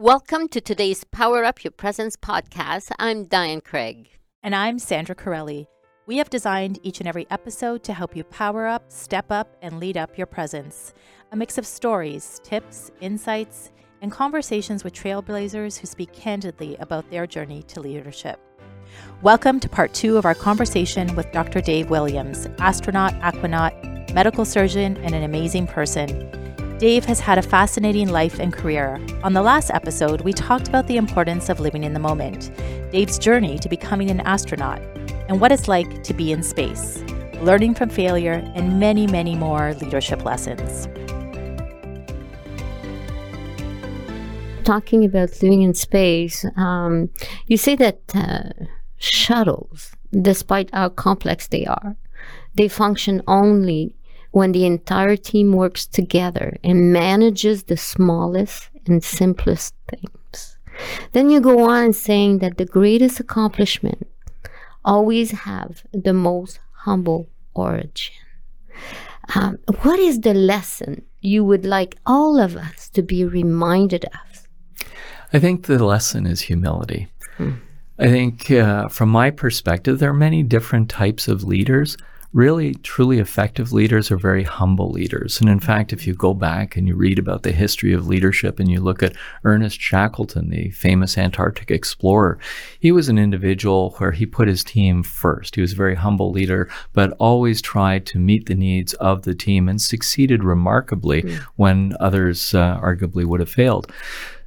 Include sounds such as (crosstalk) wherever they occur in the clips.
Welcome to today's Power Up Your Presence podcast. I'm Diane Craig. And I'm Sandra Corelli. We have designed each and every episode to help you power up, step up, and lead up your presence. A mix of stories, tips, insights, and conversations with trailblazers who speak candidly about their journey to leadership. Welcome to part two of our conversation with Dr. Dave Williams, astronaut, aquanaut, medical surgeon, and an amazing person. Dave has had a fascinating life and career. On the last episode, we talked about the importance of living in the moment, Dave's journey to becoming an astronaut, and what it's like to be in space, learning from failure, and many, many more leadership lessons. Talking about living in space, um, you say that uh, shuttles, despite how complex they are, they function only when the entire team works together and manages the smallest and simplest things. Then you go on saying that the greatest accomplishment always have the most humble origin. Um, what is the lesson you would like all of us to be reminded of? I think the lesson is humility. Hmm. I think, uh, from my perspective, there are many different types of leaders really truly effective leaders are very humble leaders. And in fact, if you go back and you read about the history of leadership and you look at Ernest Shackleton, the famous Antarctic explorer, he was an individual where he put his team first. He was a very humble leader, but always tried to meet the needs of the team and succeeded remarkably mm. when others uh, arguably would have failed.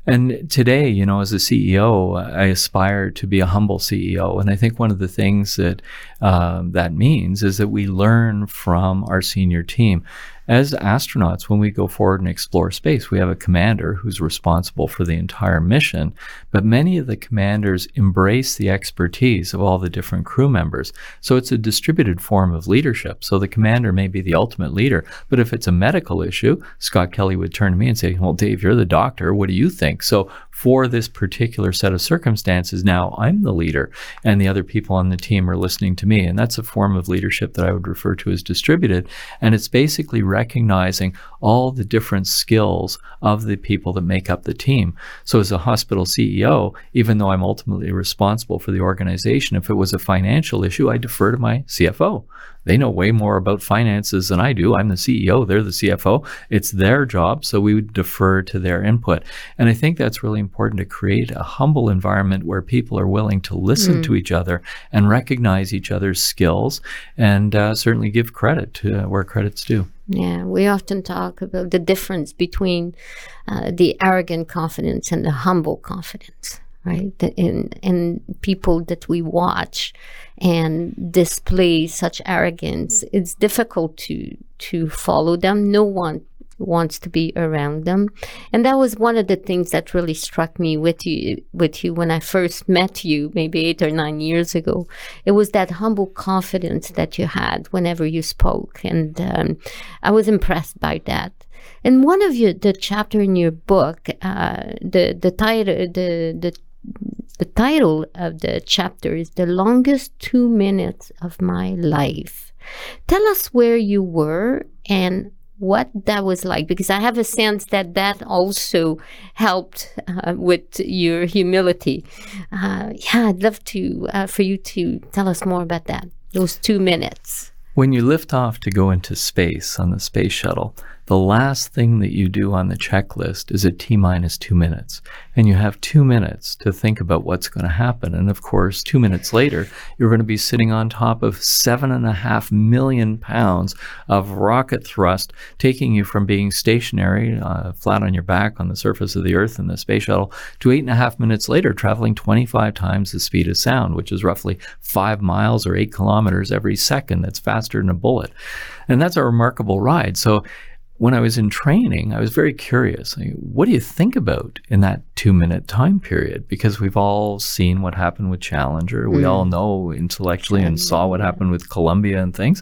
And today, you know, as a CEO, I aspire to be a humble CEO. And I think one of the things that uh, that means is that we learn from our senior team as astronauts, when we go forward and explore space, we have a commander who's responsible for the entire mission. But many of the commanders embrace the expertise of all the different crew members. So it's a distributed form of leadership. So the commander may be the ultimate leader. But if it's a medical issue, Scott Kelly would turn to me and say, Well, Dave, you're the doctor. What do you think? So for this particular set of circumstances, now I'm the leader and the other people on the team are listening to me. And that's a form of leadership that I would refer to as distributed. And it's basically recognizing all the different skills of the people that make up the team. So as a hospital CEO, even though I'm ultimately responsible for the organization, if it was a financial issue, I defer to my CFO. They know way more about finances than I do. I'm the CEO, they're the CFO. It's their job, so we would defer to their input. And I think that's really important to create a humble environment where people are willing to listen mm. to each other and recognize each other's skills and uh, certainly give credit to uh, where credit's due. Yeah, we often talk about the difference between uh, the arrogant confidence and the humble confidence right? In in people that we watch and display such arrogance, it's difficult to to follow them. No one wants to be around them, and that was one of the things that really struck me with you with you when I first met you, maybe eight or nine years ago. It was that humble confidence that you had whenever you spoke, and um, I was impressed by that. And one of your the chapter in your book, uh, the the title the the the title of the chapter is The Longest Two Minutes of My Life. Tell us where you were and what that was like because I have a sense that that also helped uh, with your humility. Uh, yeah, I'd love to uh, for you to tell us more about that. Those two minutes. When you lift off to go into space on the space shuttle, the last thing that you do on the checklist is at T minus two minutes. And you have two minutes to think about what's going to happen. And of course, two minutes later, you're going to be sitting on top of seven and a half million pounds of rocket thrust, taking you from being stationary, uh, flat on your back on the surface of the Earth in the space shuttle, to eight and a half minutes later, traveling 25 times the speed of sound, which is roughly five miles or eight kilometers every second. That's faster than a bullet. And that's a remarkable ride. So when I was in training, I was very curious. Like, what do you think about in that two minute time period? Because we've all seen what happened with Challenger. We all mm. know intellectually and saw what happened with Columbia and things.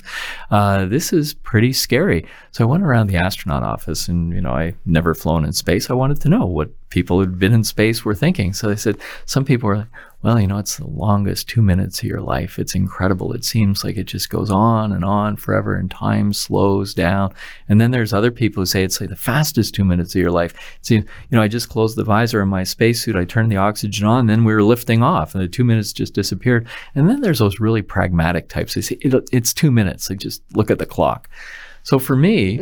Uh, this is pretty scary. So I went around the astronaut office and, you know, I never flown in space. I wanted to know what people who'd been in space were thinking. So they said, some people were like, well, you know, it's the longest two minutes of your life. It's incredible. It seems like it just goes on and on forever and time slows down. And then there's other people who say it's like the fastest two minutes of your life. See, you know, I just closed the visor in my spacesuit. I turned the oxygen on, then we were lifting off and the two minutes just disappeared. And then there's those really pragmatic types. They say it, it's two minutes. Like just look at the clock. So for me,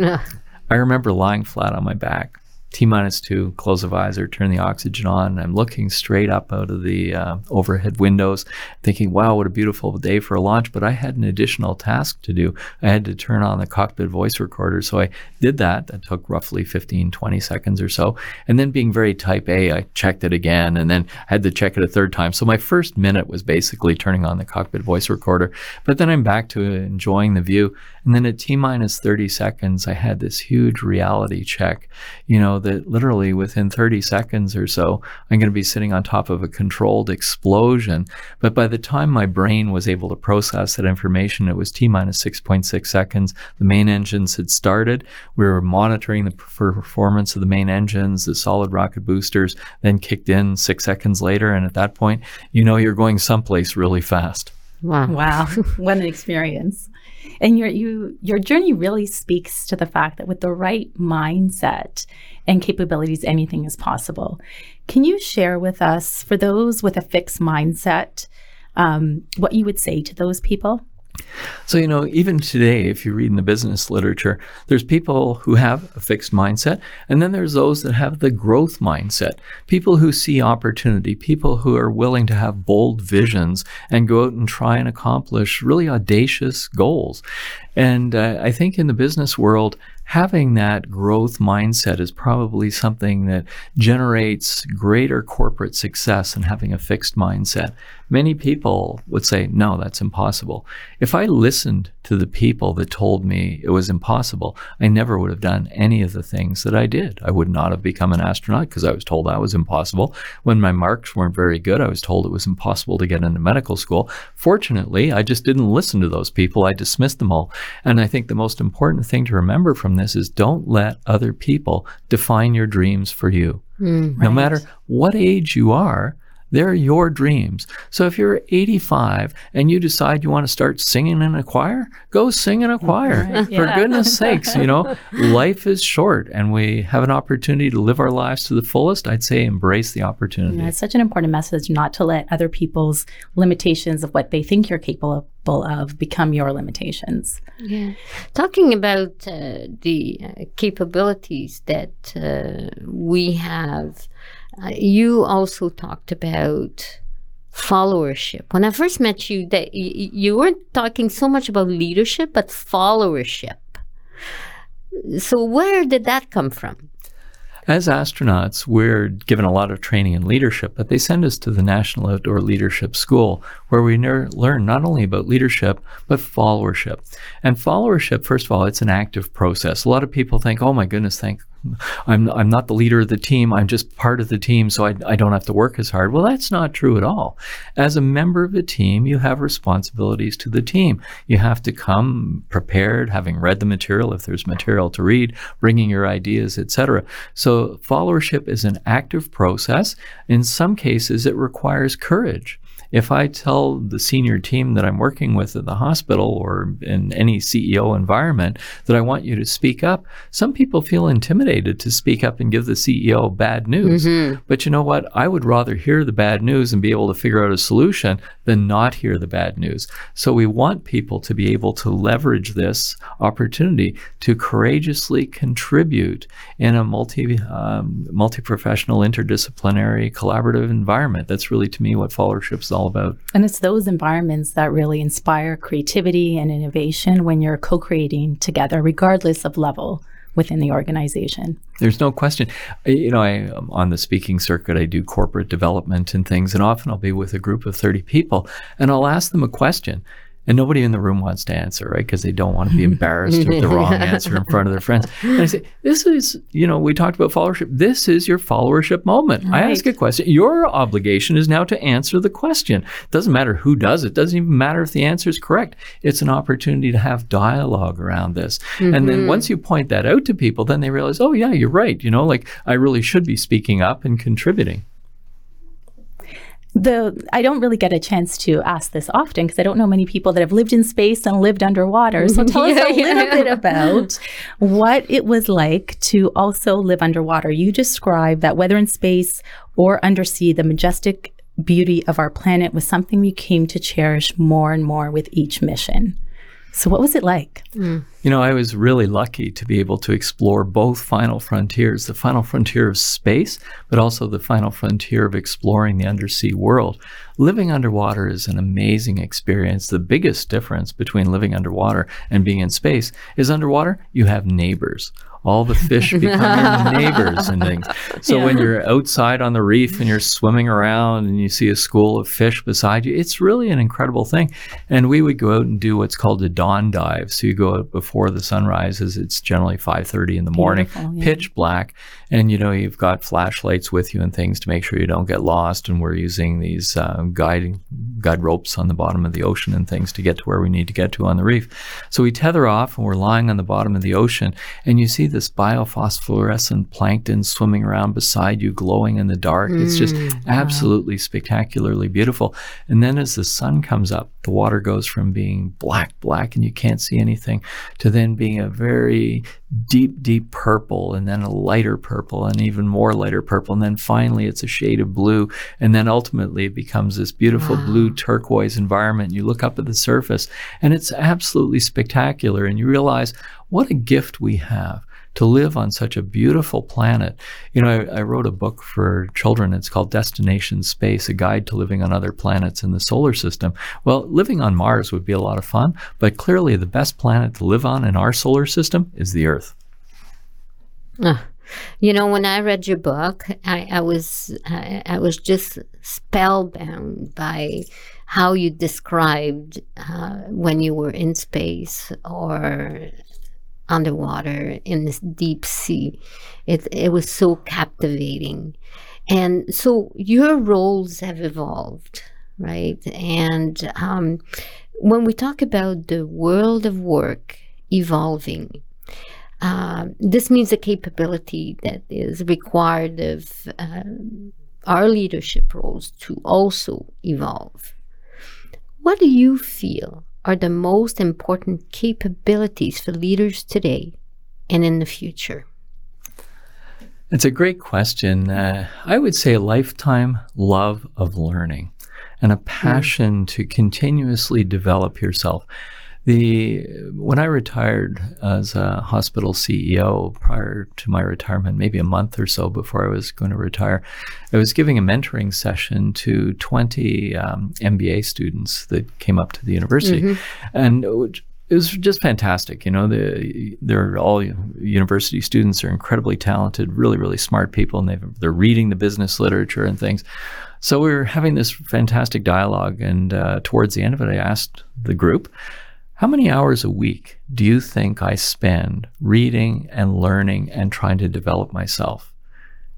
I remember lying flat on my back T minus two, close the visor, turn the oxygen on. I'm looking straight up out of the uh, overhead windows, thinking, wow, what a beautiful day for a launch. But I had an additional task to do. I had to turn on the cockpit voice recorder. So I did that. That took roughly 15, 20 seconds or so. And then being very type A, I checked it again and then I had to check it a third time. So my first minute was basically turning on the cockpit voice recorder. But then I'm back to enjoying the view. And then at T minus 30 seconds, I had this huge reality check, you know, that literally within 30 seconds or so, I'm going to be sitting on top of a controlled explosion. But by the time my brain was able to process that information, it was T minus 6.6 seconds. The main engines had started. We were monitoring the performance of the main engines, the solid rocket boosters, then kicked in six seconds later. And at that point, you know, you're going someplace really fast. Wow. Wow. (laughs) what an experience. And your you your journey really speaks to the fact that with the right mindset and capabilities, anything is possible. Can you share with us, for those with a fixed mindset, um, what you would say to those people? So, you know, even today, if you read in the business literature, there's people who have a fixed mindset, and then there's those that have the growth mindset. People who see opportunity, people who are willing to have bold visions and go out and try and accomplish really audacious goals. And uh, I think in the business world, having that growth mindset is probably something that generates greater corporate success than having a fixed mindset. Many people would say, no, that's impossible. If I listened to the people that told me it was impossible, I never would have done any of the things that I did. I would not have become an astronaut because I was told that was impossible. When my marks weren't very good, I was told it was impossible to get into medical school. Fortunately, I just didn't listen to those people. I dismissed them all. And I think the most important thing to remember from this is don't let other people define your dreams for you. Mm, no right. matter what age you are, they're your dreams. So if you're 85 and you decide you want to start singing in a choir, go sing in a choir. Right, yeah. For goodness sakes, you know, life is short and we have an opportunity to live our lives to the fullest. I'd say embrace the opportunity. Yeah, it's such an important message not to let other people's limitations of what they think you're capable of become your limitations. Yeah. Talking about uh, the uh, capabilities that uh, we have uh, Uh, you also talked about followership. When I first met you, that you weren't talking so much about leadership, but followership. So where did that come from? As astronauts, we're given a lot of training in leadership, but they send us to the National Outdoor Leadership School, where we ner- learn not only about leadership, but followership. And followership, first of all, it's an active process. A lot of people think, oh my goodness, thank I'm I'm not the leader of the team. I'm just part of the team, so I, I don't have to work as hard. Well, that's not true at all. As a member of a team, you have responsibilities to the team. You have to come prepared, having read the material if there's material to read, bringing your ideas, etc. So followership is an active process. In some cases, it requires courage. If I tell the senior team that I'm working with at the hospital or in any CEO environment that I want you to speak up, some people feel intimidated to speak up and give the CEO bad news. Mm-hmm. But you know what? I would rather hear the bad news and be able to figure out a solution than not hear the bad news. So we want people to be able to leverage this opportunity to courageously contribute in a multi um, multi professional, interdisciplinary, collaborative environment. That's really to me what followership is all about. And it's those environments that really inspire creativity and innovation when you're co creating together, regardless of level within the organization. There's no question. You know, I on the speaking circuit, I do corporate development and things, and often I'll be with a group of 30 people, and I'll ask them a question and nobody in the room wants to answer, right? Because they don't want to be (laughs) embarrassed with the wrong answer in front of their friends. And I say, this is, you know, we talked about followership. This is your followership moment. Right. I ask a question. Your obligation is now to answer the question. It doesn't matter who does it. Doesn't even matter if the answer is correct. It's an opportunity to have dialogue around this. Mm-hmm. And then mm-hmm. once you point that out to people, then they realize, oh yeah, you're right. You know, like I really should be speaking up and contributing. The I don't really get a chance to ask this often because I don't know many people that have lived in space and lived underwater. So (laughs) tell yeah, us a yeah. little bit about what it was like to also live underwater. You described that whether in space or undersea, the majestic beauty of our planet was something you came to cherish more and more with each mission. So, what was it like? Mm. You know, I was really lucky to be able to explore both final frontiers the final frontier of space, but also the final frontier of exploring the undersea world. Living underwater is an amazing experience. The biggest difference between living underwater and being in space is underwater, you have neighbors all the fish (laughs) become your (laughs) neighbors and things. So yeah. when you're outside on the reef and you're swimming around and you see a school of fish beside you, it's really an incredible thing. And we would go out and do what's called a dawn dive. So you go out before the sun rises. It's generally 5:30 in the morning, yeah. pitch black, and you know you've got flashlights with you and things to make sure you don't get lost. And we're using these uh, guiding guide ropes on the bottom of the ocean and things to get to where we need to get to on the reef. So we tether off and we're lying on the bottom of the ocean, and you see this biophosphorescent plankton swimming around beside you, glowing in the dark. Mm, it's just mm, absolutely wow. spectacularly beautiful. And then as the sun comes up, the water goes from being black, black, and you can't see anything, to then being a very deep, deep purple, and then a lighter purple, and even more lighter purple. And then finally, it's a shade of blue. And then ultimately, it becomes this beautiful wow. blue turquoise environment. You look up at the surface, and it's absolutely spectacular. And you realize what a gift we have to live on such a beautiful planet. You know, I, I, wrote a book for children. It's called Destination Space, a guide to living on other planets in the solar system. Well, living on Mars would be a lot of fun, but clearly the best planet to live on in our solar system is the Earth. Uh, you know, when I read your book, I, I was I, I, was just spellbound by how you described uh, when you were in space or underwater in this deep sea. It, it was so captivating. And so your roles have evolved, right? And um, when we talk about the world of work evolving, uh, this means a capability that is required of uh, our leadership roles to also evolve. What do you feel are the most important capabilities for leaders today and in the future? It's a great question. Uh, I would say a lifetime love of learning and a passion mm. to continuously develop yourself. The when I retired as a hospital CEO prior to my retirement, maybe a month or so before I was going to retire, I was giving a mentoring session to 20 um, MBA students that came up to the university, mm-hmm. and it was just fantastic. You know, the, they're all university students are incredibly talented, really, really smart people, and they they're reading the business literature and things. So we were having this fantastic dialogue, and uh, towards the end of it, I asked the group, how many hours a week do you think I spend reading and learning and trying to develop myself?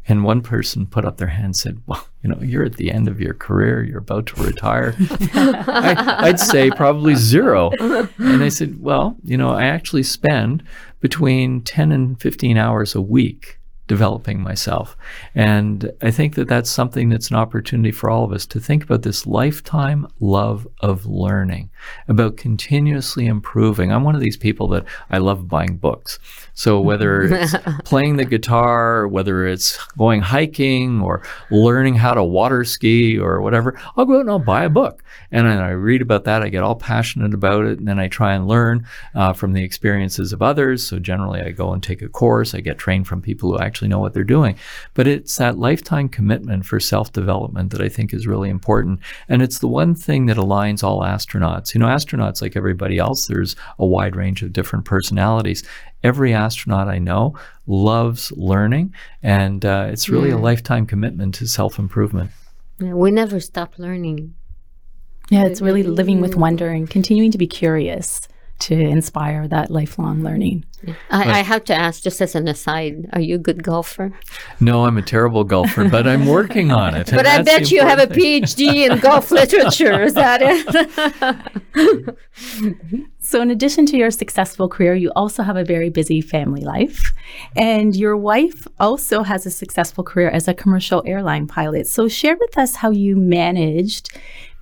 And one person put up their hand and said, Well, you know, you're at the end of your career, you're about to retire. (laughs) I, would say probably zero. And I said, Well, you know, I actually spend between 10 and 15 hours a week developing myself. And I think that that's something that's an opportunity for all of us to think about this lifetime love of learning, about continuously improving. I'm one of these people that I love buying books. So whether (laughs) it's playing the guitar, whether it's going hiking or learning how to water ski or whatever, I'll go out and I'll buy a book. And then I read about that. I get all passionate about it. And then I try and learn uh, from the experiences of others. So generally, I go and take a course. I get trained from people who actually know what they're doing. But it's that lifetime commitment for self development that I think is really important. And it's the one thing that aligns all astronauts. You know, astronauts, like everybody else, there's a wide range of different personalities. Every astronaut I know loves learning, and uh, it's really yeah. a lifetime commitment to self improvement. Yeah, we never stop learning. Yeah, it's really living with wonder and continuing to be curious to inspire that lifelong learning. I, I, have to ask, just as an aside, are you a good golfer? No, I'm a terrible golfer, but I'm working on it. but I bet you have a PhD in golf (laughs) literature. Is that it? So, in addition to your successful career, you also have a very busy family life. And your wife also has a successful career as a commercial airline pilot. So, share with us how you managed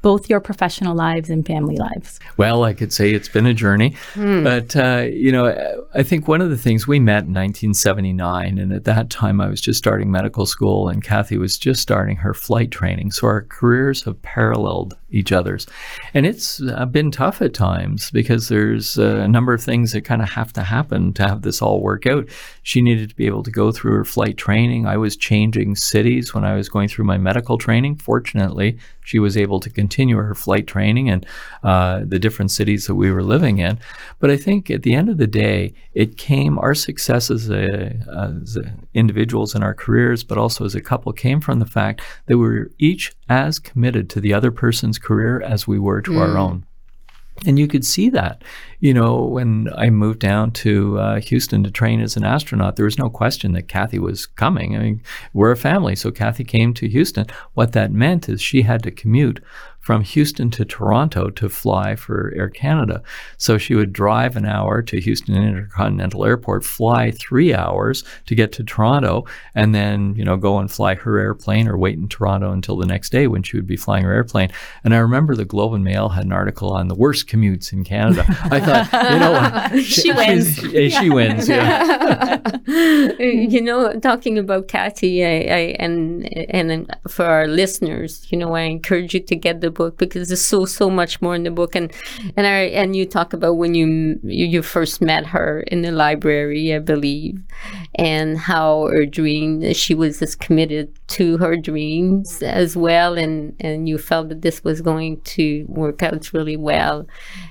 both your professional lives and family lives? Well, I could say it's been a journey, mm. but uh, you know, I think one of the things we met in 1979, and at that time I was just starting medical school, and Kathy was just starting her flight training, so our careers have paralleled each other's, and it's uh, been tough at times because there's uh, a number of things that kind of have to happen to have this all work out. She needed to be able to go through her flight training. I was changing cities when I was going through my medical training. Fortunately, she was able to continue her flight training and uh, the different cities that we were living in. But I think at the end of the day, it came our success as, a, as individuals in our careers, but also as a couple, came from the fact that we were each as committed to the other person's career as we were to mm. our own. And you could see that, you know, when I moved down to uh, Houston to train as an astronaut, there was no question that Kathy was coming. I mean, we're a family, so Kathy came to Houston. What that meant is she had to commute from Houston to Toronto to fly for Air Canada. So she would drive an hour to Houston Intercontinental Airport, fly three hours to get to Toronto, and then, you know, go and fly her airplane or wait in Toronto until the next day when she would be flying her airplane. And I remember the Globe and Mail had an article on the worst commutes in Canada. (laughs) I thought, you know, (laughs) she, she wins. She, she wins, yeah. (laughs) you know, talking about Kathy, I, I, and and for our listeners, you know, I encourage you to get the book because there's so so much more in the book and and I and you talk about when you you first met her in the library I believe and how her dream she was as committed to her dreams as well and and you felt that this was going to work out really well.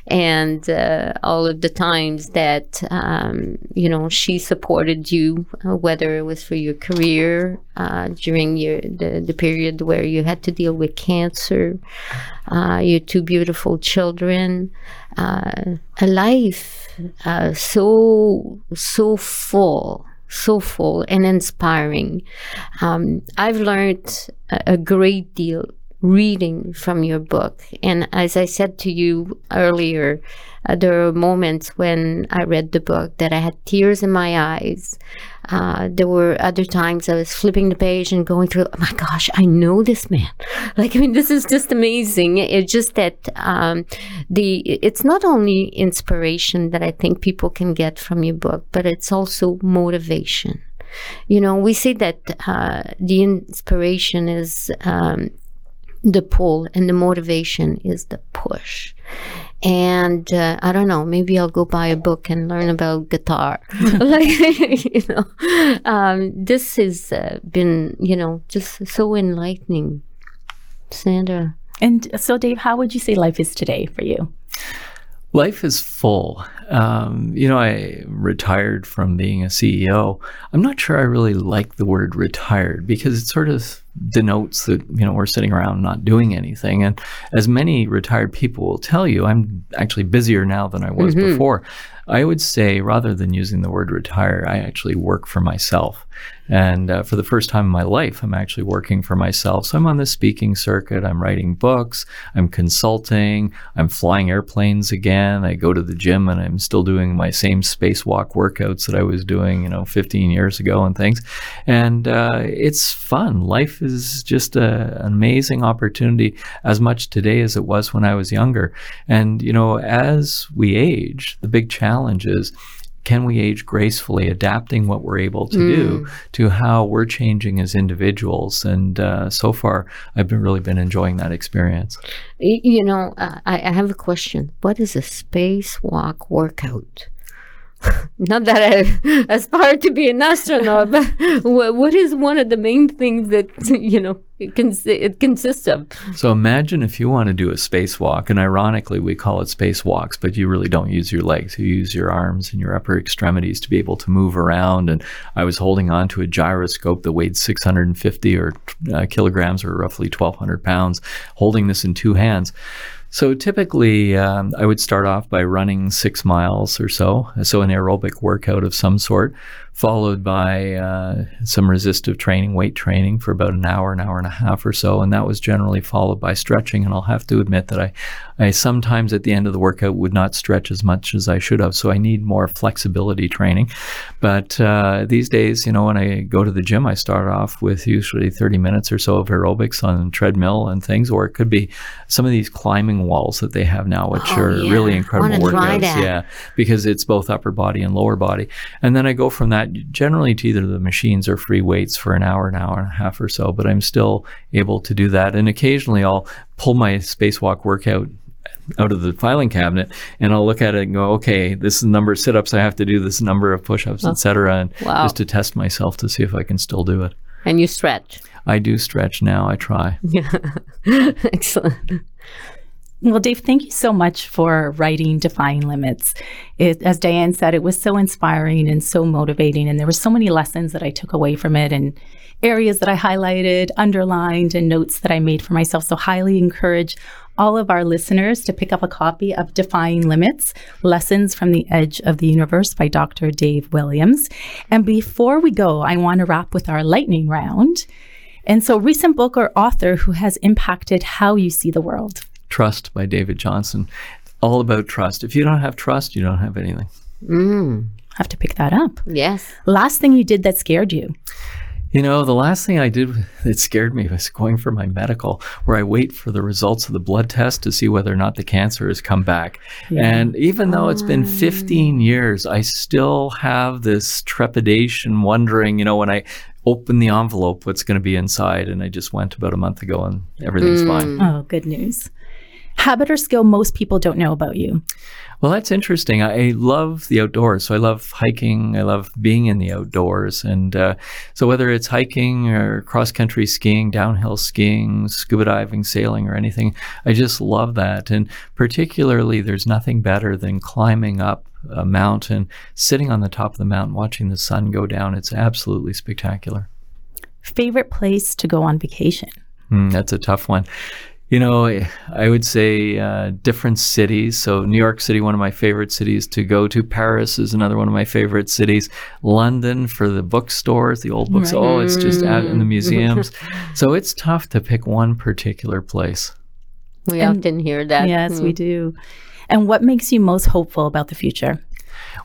And uh, all of the times that um, you know she supported you uh, whether it was for your career uh, during your the, the period where you had to deal with cancer uh, your two beautiful children uh, a life uh, so so full so full and inspiring. Um, I've learned a, a great deal reading from your book. And as I said to you earlier, uh, there were moments when I read the book that I had tears in my eyes. Uh, there were other times I was flipping the page and going through, oh my gosh, I know this man. (laughs) Like, I mean, this is just amazing. It's just that um, the it's not only inspiration that I think people can get from your book, but it's also motivation. You know, we say that uh, the inspiration is um, the pull and the motivation is the push. And uh, I don't know, maybe I'll go buy a book and learn about guitar. (laughs) like, you know, um, this has uh, been, you know, just so enlightening. Sandra. And so, Dave, how would you say life is today for you? Life is full. Um, you know, I retired from being a CEO. I'm not sure I really like the word retired because it sort of denotes that you know we're sitting around not doing anything and as many retired people will tell you i'm actually busier now than i was mm-hmm. before i would say rather than using the word retire i actually work for myself and uh, for the first time in my life, I'm actually working for myself. So I'm on the speaking circuit. I'm writing books. I'm consulting. I'm flying airplanes again. I go to the gym and I'm still doing my same spacewalk workouts that I was doing, you know, 15 years ago and things. And uh, it's fun. Life is just a, an amazing opportunity as much today as it was when I was younger. And, you know, as we age, the big challenge is can we age gracefully, adapting what we're able to mm. do to how we're changing as individuals? And uh, so far, I've been really been enjoying that experience. You know, uh, I, I have a question. What is a spacewalk workout? (laughs) not that I (laughs) aspire to be an astronaut, but (laughs) what is one of the main things that you know it, it consists of? So imagine if you want to do a spacewalk, and ironically we call it spacewalks, but you really don't use your legs; you use your arms and your upper extremities to be able to move around. And I was holding on to a gyroscope that weighed 650 or uh, kilograms, or roughly 1,200 pounds, holding this in two hands So typically, um, I would start off by running six miles or so, so an aerobic workout of some sort, followed by uh, some resistive training, weight training for about an hour, an hour and a half or so, and that was generally followed by stretching. And I'll have to admit that I, I sometimes at the end of the workout would not stretch as much as I should have, so I need more flexibility training. But uh, these days, you know, when I go to the gym, I start off with usually 30 minutes or so of aerobics on treadmill and things, or it could be some of these climbing walls that they have now, which Oh, are yeah. really incredible workouts. Yeah, because it's both upper body and lower body. And then I go from that generally to either the machines or free weights for an hour, an hour and a half or so. But I'm still able to do that. And occasionally I'll pull my spacewalk workout out of the filing cabinet and I'll look at it and go, okay, this is the number of sit ups I have to do, this number of push ups, oh. etc. And Wow. just to test myself to see if I can still do it. And you stretch. I do stretch now. I try. (laughs) Excellent. Well, Dave, thank you so much for writing Defying Limits. It, as Diane said, it was so inspiring and so motivating, and there were so many lessons that I took away from it and areas that I highlighted, underlined, and notes that I made for myself. So, highly encourage all of our listeners to pick up a copy of Defying Limits Lessons from the Edge of the Universe by Dr. Dave Williams. And before we go, I want to wrap with our lightning round. And so, recent book or author who has impacted how you see the world. Trust by David Johnson. All about trust. If you don't have trust, you don't have anything. Mm, have to pick that up. yes. Last thing you did that scared you. You know, the last thing I did that scared me was going for my medical, where I wait for the results of the blood test to see whether or not the cancer has come back. And even though it's been 15 years, I still have this trepidation, wondering, you know, when I open the envelope, what's going to be inside. And I just went about a month ago and everything's fine. Oh, good news. Habit or skill most people don't know about you. Well, that's interesting. I love the outdoors. So I love hiking. I love being in the outdoors. And uh, so whether it's hiking or cross country skiing, downhill skiing, scuba diving, sailing, or anything, I just love that. And particularly, there's nothing better than climbing up a mountain, sitting on the top of the mountain, watching the sun go down. It's absolutely spectacular. Favorite place to go on vacation. Mm, that's a tough one. You know, I would say uh, different cities. So, New York City, one of my favorite cities to go to. Paris is another one of my favorite cities. London for the bookstores, the old books. Oh, it's just out in the museums. (laughs) so, it's tough to pick one particular place. We And- often hear that. yes, Mm. we do. And what makes you most hopeful about the future?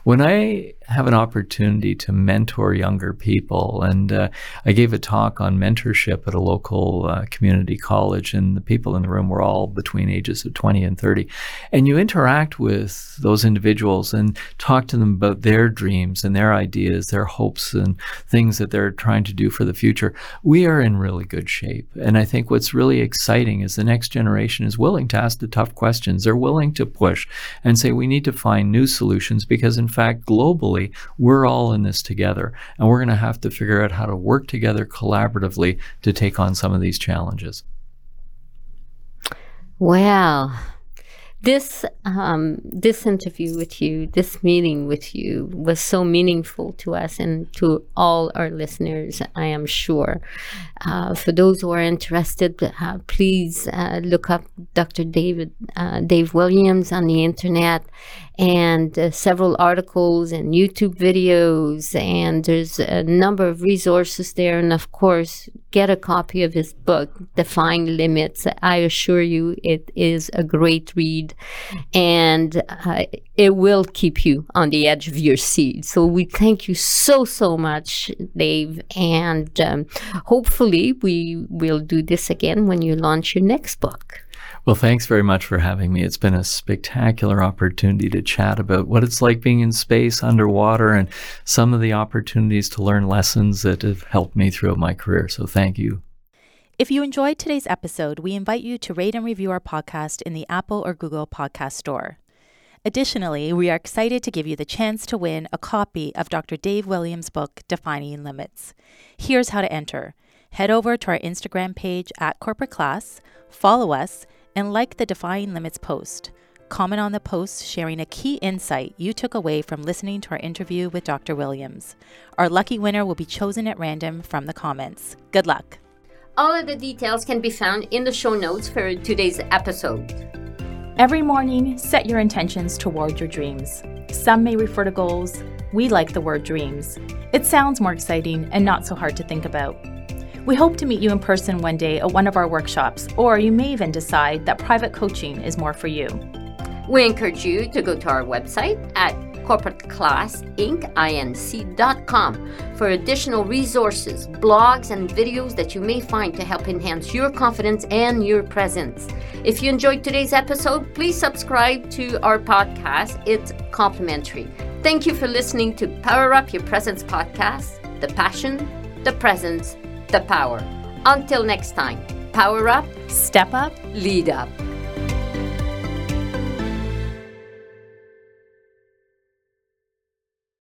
When I have an opportunity to mentor younger people, and uh, I gave a talk on mentorship at a local uh, community college, and the people in the room were all between ages of 20 and 30. And you interact with those individuals and talk to them about their dreams and their ideas, their hopes, and things that they're trying to do for the future. We are in really good shape. And I think what's really exciting is the next generation is willing to ask the tough questions. They're willing to push and say, we need to find new solutions because, in fact, globally, we're all in this together. And we're going to have to figure out how to work together collaboratively to take on some of these challenges. Well, this um, this interview with you, this meeting with you, was so meaningful to us and to all our listeners. I am sure. Uh, for those who are interested, uh, please uh, look up Dr. David uh, Dave Williams on the internet, and uh, several articles and YouTube videos, and there's a number of resources there. And of course, get a copy of his book, Defying Limits. I assure you, it is a great read, and uh, it will keep you on the edge of your seat. So we thank you so so much, Dave, and um, hopefully we will do this again when you launch your next book. Well, thanks very much for having me. It's been a spectacular opportunity to chat about what it's like being in space, underwater, and some of the opportunities to learn lessons that have helped me throughout my career. So thank you. If you enjoyed today's episode, we invite you to rate and review our podcast in the Apple or Google Podcast Store. Additionally, we are excited to give you the chance to win a copy of Dr. Dave Williams' book, Defying Limits. Here's how to enter head over to our Instagram page at Corporate Class, follow us, and like the Defying Limits post. Comment on the post sharing a key insight you took away from listening to our interview with Dr. Williams. Our lucky winner will be chosen at random from the comments. Good luck. All of the details can be found in the show notes for today's episode. Every morning, set your intentions toward your dreams. Some may refer to goals. We like the word dreams. It sounds more exciting and not so hard to think about. We hope to meet you in person one day at one of our workshops, or you may even decide that private coaching is more for you. We encourage you to go to our website at corporateclassinc.com for additional resources, blogs, and videos that you may find to help enhance your confidence and your presence. If you enjoyed today's episode, please subscribe to our podcast. It's complimentary. Thank you for listening to Power Up Your Presence podcast the passion, the presence, the power. Until next time, power up, step up, lead up.